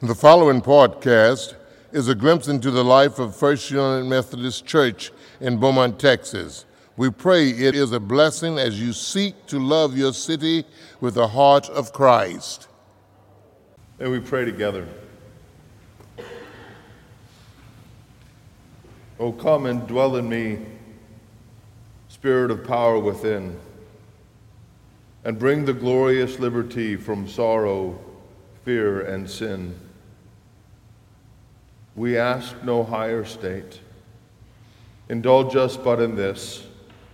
The following podcast is a glimpse into the life of First United Methodist Church in Beaumont, Texas. We pray it is a blessing as you seek to love your city with the heart of Christ. And we pray together. Oh, come and dwell in me, Spirit of power within, and bring the glorious liberty from sorrow, fear, and sin. We ask no higher state. Indulge us but in this,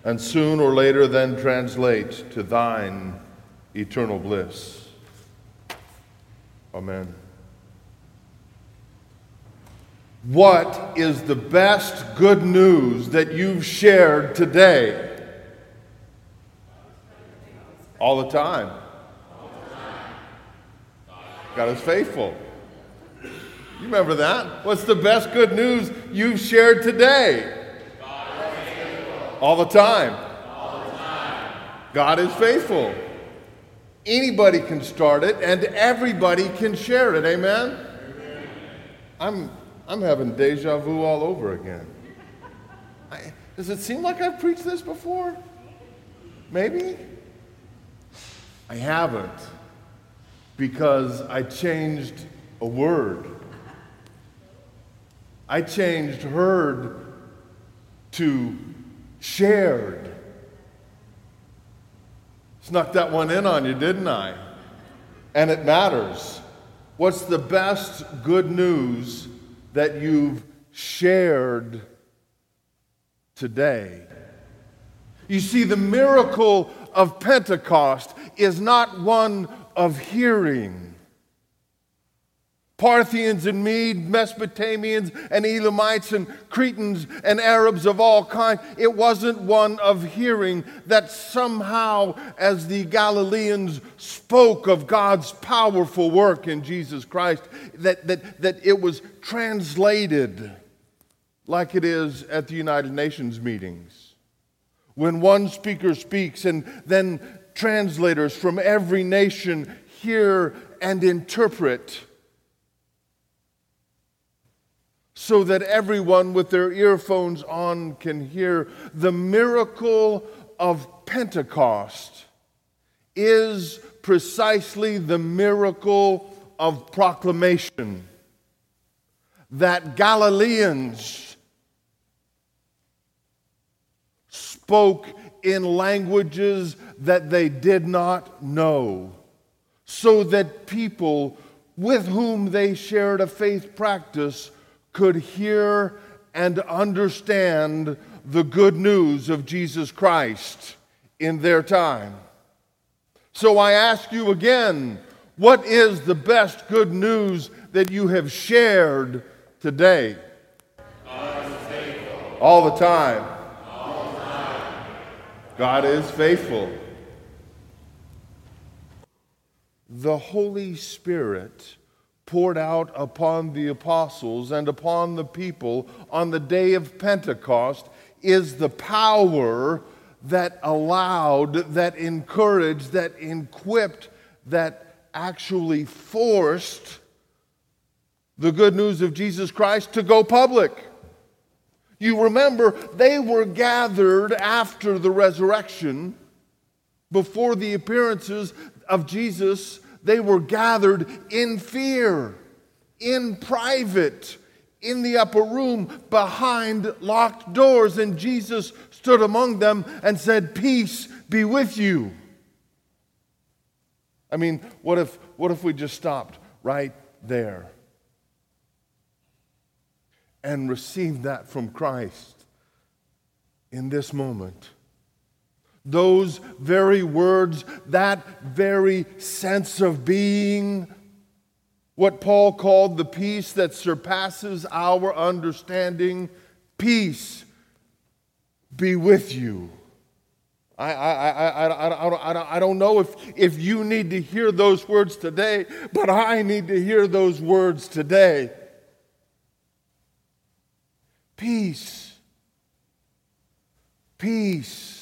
and soon or later then translate to thine eternal bliss. Amen. What is the best good news that you've shared today? All the time. God is faithful. You remember that? What's the best good news you've shared today? All the time. All the time. God is faithful. Anybody can start it and everybody can share it. Amen? I'm I'm having deja vu all over again. I, does it seem like I've preached this before? Maybe? I haven't because I changed a word. I changed heard to shared. Snuck that one in on you, didn't I? And it matters. What's the best good news that you've shared today. You see, the miracle of Pentecost is not one of hearing. Parthians and Mede, Mesopotamians and Elamites and Cretans and Arabs of all kinds. It wasn't one of hearing that somehow, as the Galileans spoke of God's powerful work in Jesus Christ, that, that, that it was translated like it is at the United Nations meetings. When one speaker speaks and then translators from every nation hear and interpret so that everyone with their earphones on can hear. The miracle of Pentecost is precisely the miracle of proclamation that Galileans spoke in languages that they did not know, so that people with whom they shared a faith practice could hear and understand the good news of Jesus Christ in their time. So I ask you again what is the best good news that you have shared today? All the time. God is faithful. The Holy Spirit poured out upon the apostles and upon the people on the day of Pentecost is the power that allowed, that encouraged, that equipped, that actually forced the good news of Jesus Christ to go public. You remember, they were gathered after the resurrection, before the appearances of Jesus they were gathered in fear, in private, in the upper room, behind locked doors. And Jesus stood among them and said, Peace be with you. I mean, what if, what if we just stopped right there and received that from Christ in this moment? Those very words, that very sense of being, what Paul called the peace that surpasses our understanding, peace be with you. I, I, I, I, I, I don't know if, if you need to hear those words today, but I need to hear those words today. Peace. Peace.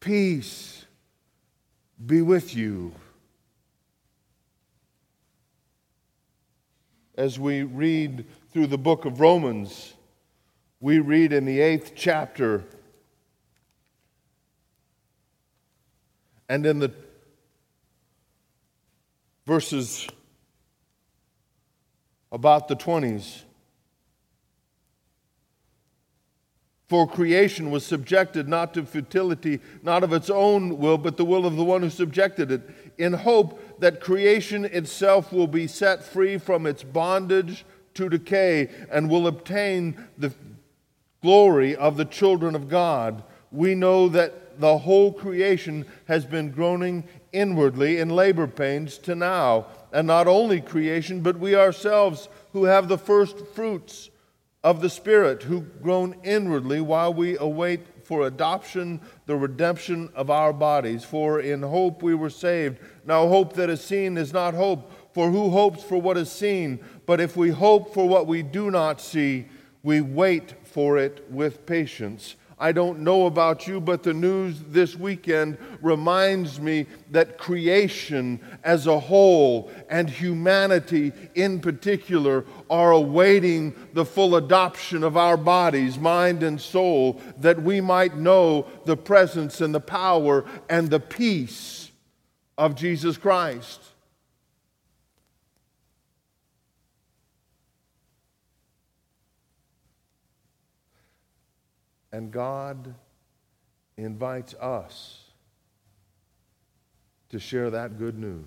Peace be with you. As we read through the book of Romans, we read in the eighth chapter and in the verses about the 20s. For creation was subjected not to futility, not of its own will, but the will of the one who subjected it, in hope that creation itself will be set free from its bondage to decay and will obtain the glory of the children of God. We know that the whole creation has been groaning inwardly in labor pains to now. And not only creation, but we ourselves who have the first fruits of the Spirit who groan inwardly while we await for adoption, the redemption of our bodies. For in hope we were saved. Now, hope that is seen is not hope, for who hopes for what is seen? But if we hope for what we do not see, we wait for it with patience. I don't know about you, but the news this weekend reminds me that creation as a whole and humanity in particular are awaiting the full adoption of our bodies, mind, and soul, that we might know the presence and the power and the peace of Jesus Christ. And God invites us to share that good news.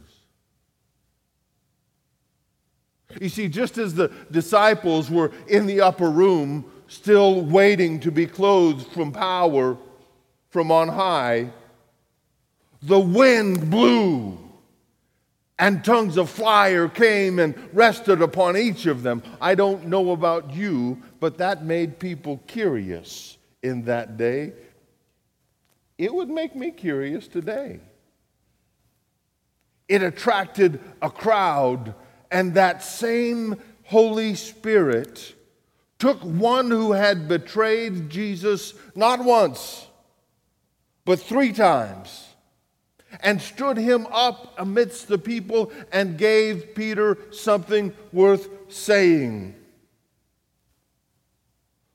You see, just as the disciples were in the upper room, still waiting to be clothed from power from on high, the wind blew and tongues of fire came and rested upon each of them. I don't know about you, but that made people curious in that day, it would make me curious today. It attracted a crowd, and that same Holy Spirit took one who had betrayed Jesus not once, but three times, and stood him up amidst the people and gave Peter something worth saying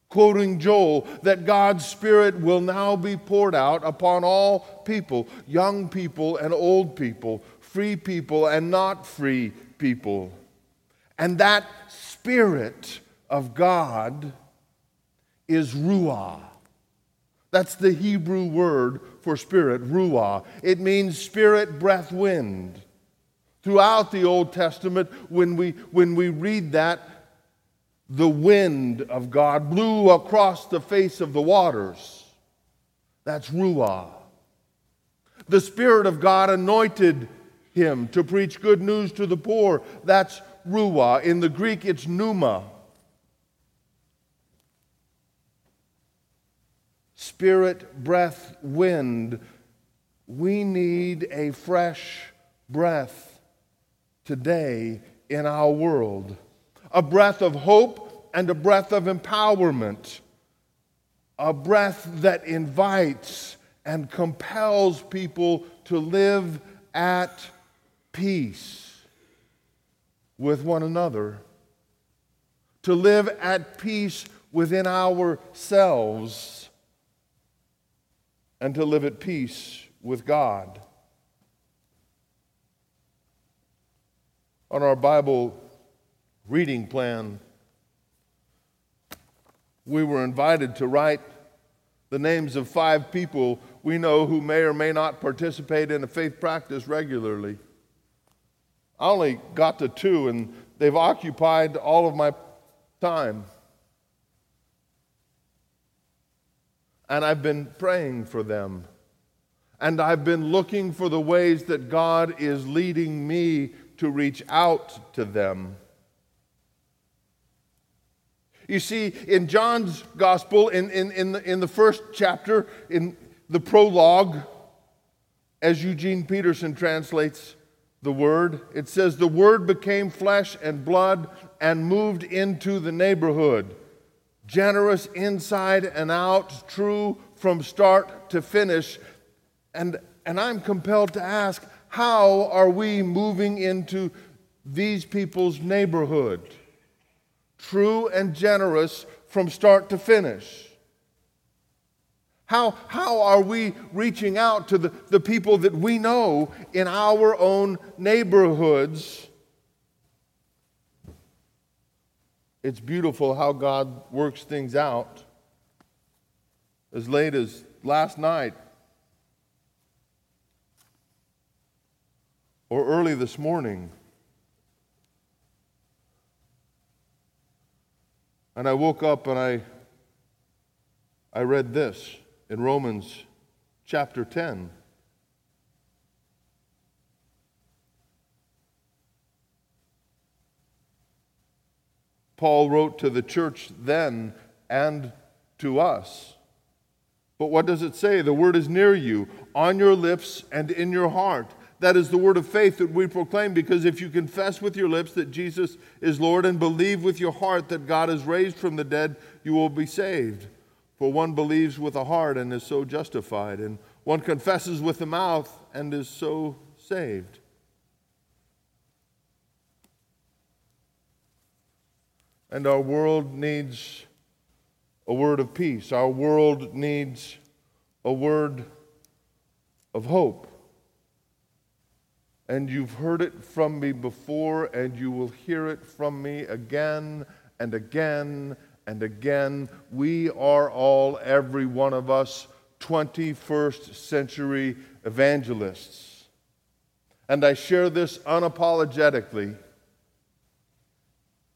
quoting Joel, that God's Spirit will now be poured out upon all people, young people and old people, free people and not free people. And that Spirit of God is Ruah. That's the Hebrew word for spirit, Ruah. It means spirit, breath, wind. Throughout the Old Testament, when we, when we read that, the wind of God blew across the face of the waters. That's Ruah. The Spirit of God anointed him to preach good news to the poor. That's Ruah. In the Greek, it's Pneuma. Spirit, breath, wind. We need a fresh breath today in our world a breath of hope and a breath of empowerment, a breath that invites and compels people to live at peace with one another, to live at peace within ourselves, and to live at peace with God. On our Bible reading plan, we were invited to write the names of five people we know who may or may not participate in a faith practice regularly. I only got to two, and they've occupied all of my time. And I've been praying for them. And I've been looking for the ways that God is leading me to reach out to them. You see, in John's gospel, in, in, in, the, in the first chapter, in the prologue, as Eugene Peterson translates the word, it says, The word became flesh and blood and moved into the neighborhood. Generous inside and out, true from start to finish. And, and I'm compelled to ask, how are we moving into these people's neighborhood? True and generous from start to finish? How, how are we reaching out to the, the people that we know in our own neighborhoods? It's beautiful how God works things out. As late as last night or early this morning, and I woke up and I, I read this in Romans chapter 10. Paul wrote to the church then and to us. But what does it say? The word is near you, on your lips and in your heart. That is the word of faith that we proclaim because if you confess with your lips that Jesus is Lord and believe with your heart that God is raised from the dead, you will be saved. For one believes with the heart and is so justified, and one confesses with the mouth and is so saved. And our world needs a word of peace. Our world needs a word of hope. And you've heard it from me before, and you will hear it from me again and again and again, we are all, every one of us, 21st century evangelists. And I share this unapologetically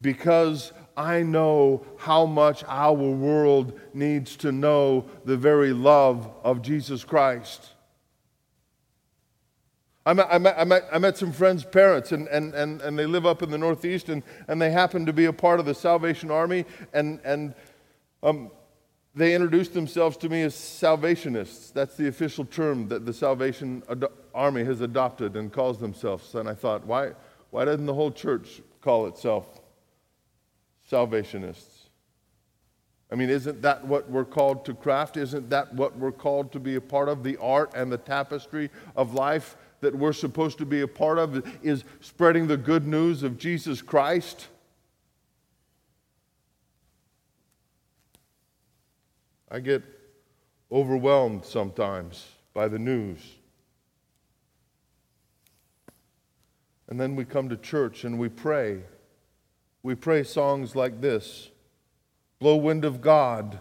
because I know how much our world needs to know the very love of Jesus Christ. I met, I met, I met, I met some friends' parents, and, and, and, and they live up in the Northeast, and, and they happen to be a part of the Salvation Army, and, and um, they introduced themselves to me as Salvationists. That's the official term that the Salvation Ad- Army has adopted and calls themselves. And I thought, why, why doesn't the whole church call itself Salvationists? I mean, isn't that what we're called to craft? Isn't that what we're called to be a part of? The art and the tapestry of life that we're supposed to be a part of is spreading the good news of Jesus Christ. I get overwhelmed sometimes by the news. And then we come to church and we pray. We pray songs like this Blow, wind of God,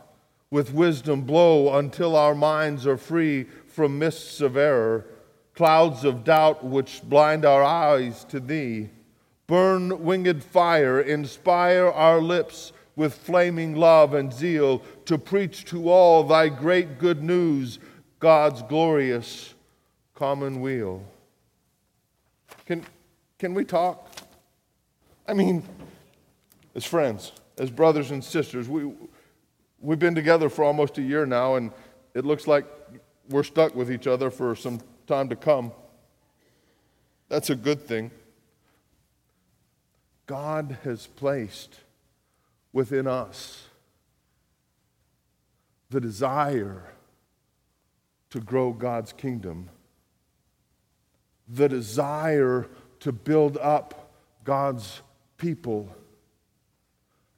with wisdom blow until our minds are free from mists of error clouds of doubt which blind our eyes to thee. Burn winged fire, inspire our lips with flaming love and zeal to preach to all thy great good news, God's glorious commonweal. Can, can we talk? I mean, as friends, as brothers and sisters, we, we've been together for almost a year now, and it looks like we're stuck with each other for some time to come. That's a good thing. God has placed within us the desire to grow God's kingdom, the desire to build up God's people,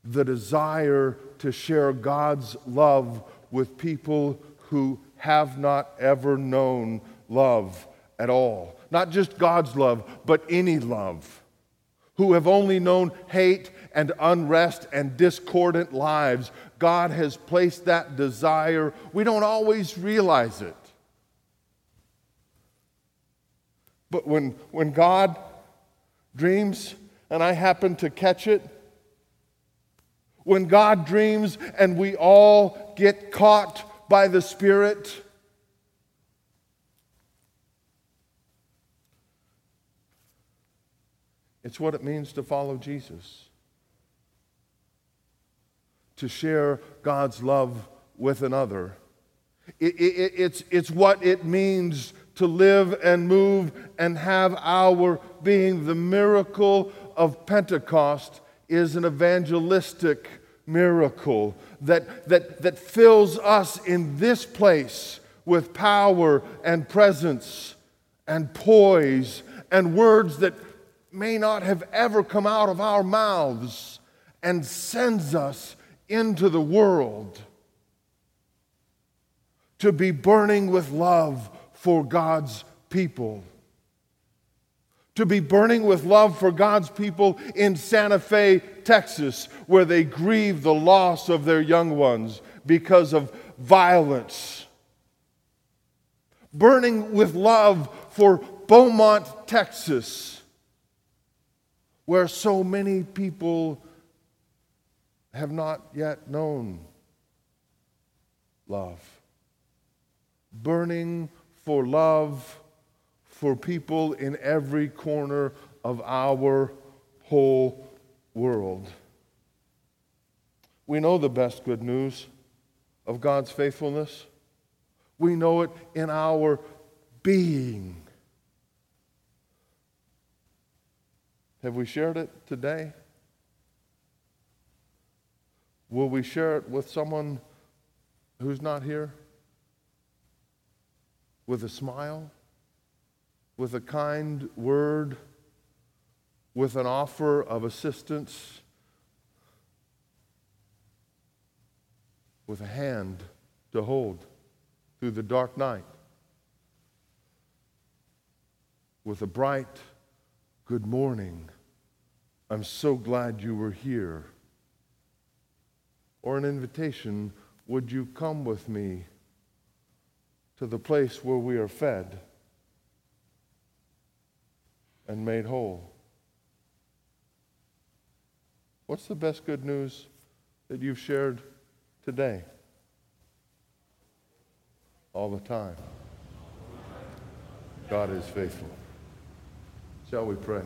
the desire to share God's love with people who have not ever known love at all. Not just God's love, but any love. Who have only known hate and unrest and discordant lives. God has placed that desire. We don't always realize it. But when, when God dreams and I happen to catch it, when God dreams and we all get caught by the Spirit, It's what it means to follow Jesus, to share God's love with another. It, it, it's, it's what it means to live and move and have our being. The miracle of Pentecost is an evangelistic miracle that, that, that fills us in this place with power and presence and poise and words that may not have ever come out of our mouths. and sends us into the world to be burning with love for God's people. To be burning with love for God's people in Santa Fe, Texas, where they grieve the loss of their young ones because of violence. Burning with love for Beaumont, Texas, where so many people have not yet known love. Burning for love for people in every corner of our whole world. We know the best good news of God's faithfulness. We know it in our being. Have we shared it today? Will we share it with someone who's not here? With a smile? With a kind word? With an offer of assistance? With a hand to hold through the dark night? With a bright good morning? I'm so glad you were here. Or an invitation, would you come with me to the place where we are fed and made whole? What's the best good news that you've shared today? All the time. God is faithful. Shall we pray?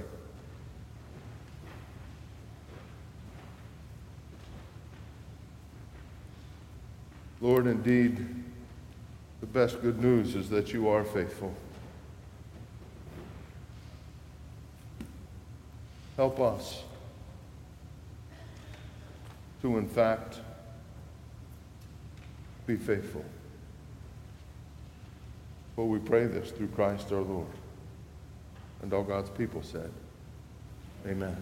Lord, indeed, the best good news is that you are faithful. Help us to, in fact, be faithful. For we pray this through Christ our Lord. And all God's people said, Amen.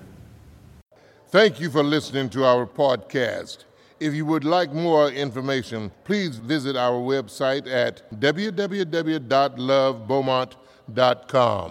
Thank you for listening to our podcast. If you would like more information, please visit our website at www.lovebeaumont.com.